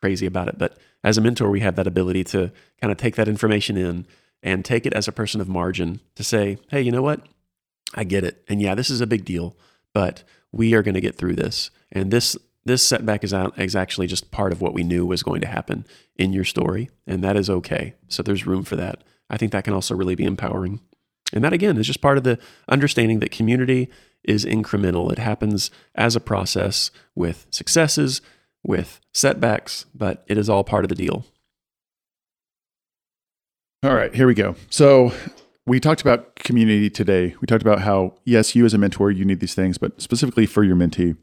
crazy about it but as a mentor we have that ability to kind of take that information in and take it as a person of margin to say hey you know what? I get it. And yeah this is a big deal but we are going to get through this. And this this setback is, out, is actually just part of what we knew was going to happen in your story and that is okay. So there's room for that. I think that can also really be empowering. And that again is just part of the understanding that community is incremental. It happens as a process with successes, with setbacks, but it is all part of the deal. All right, here we go. So we talked about community today. We talked about how, yes, you as a mentor, you need these things, but specifically for your mentee,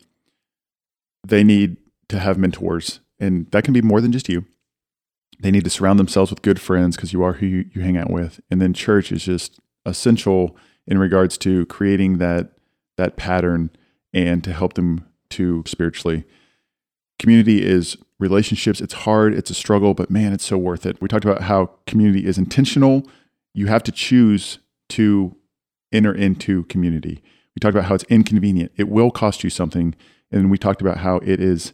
they need to have mentors. And that can be more than just you. They need to surround themselves with good friends because you are who you, you hang out with. And then church is just essential in regards to creating that that pattern and to help them to spiritually. Community is relationships. It's hard, it's a struggle, but man, it's so worth it. We talked about how community is intentional. You have to choose to enter into community. We talked about how it's inconvenient. It will cost you something. And we talked about how it is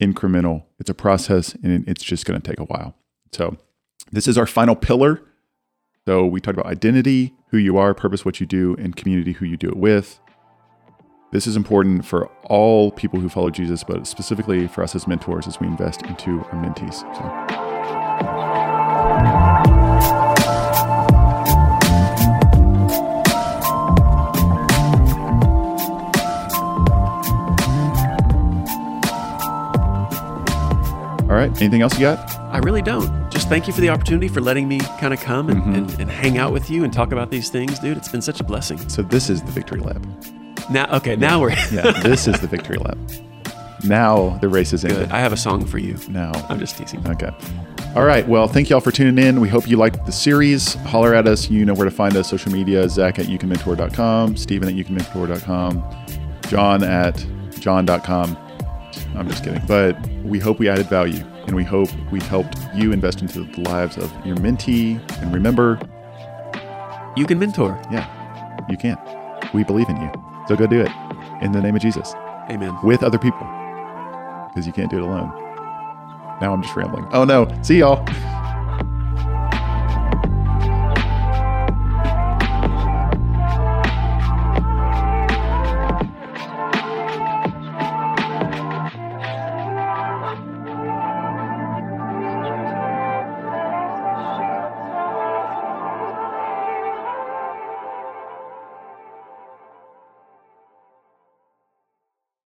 incremental. It's a process and it's just going to take a while. So, this is our final pillar. So, we talked about identity, who you are, purpose, what you do, and community, who you do it with. This is important for all people who follow Jesus, but specifically for us as mentors as we invest into our mentees. So. All right. Anything else you got? I really don't. Just thank you for the opportunity for letting me kind of come and, Mhm. and, and hang out with you and talk about these things, dude. It's been such a blessing. So this is the victory lap. Now, okay, now we're Yeah, this is the victory lap. Now the race is good. ended. I have a song for you. Now. I'm just teasing. Okay. All right. Well, thank you all for tuning in. We hope you liked the series. Holler at us. You know where to find us. Social media, Zach at youcanmentor.com, Stephen at youcanmentor.com, John at john.com. I'm just kidding. But we hope we added value and we hope we helped you invest into the lives of your mentee. And remember, You can mentor. yeah, you can. We believe in you. So go do it in the name of Jesus Amen. with other people because you can't do it alone. Now I'm just rambling. Oh no. See y'all.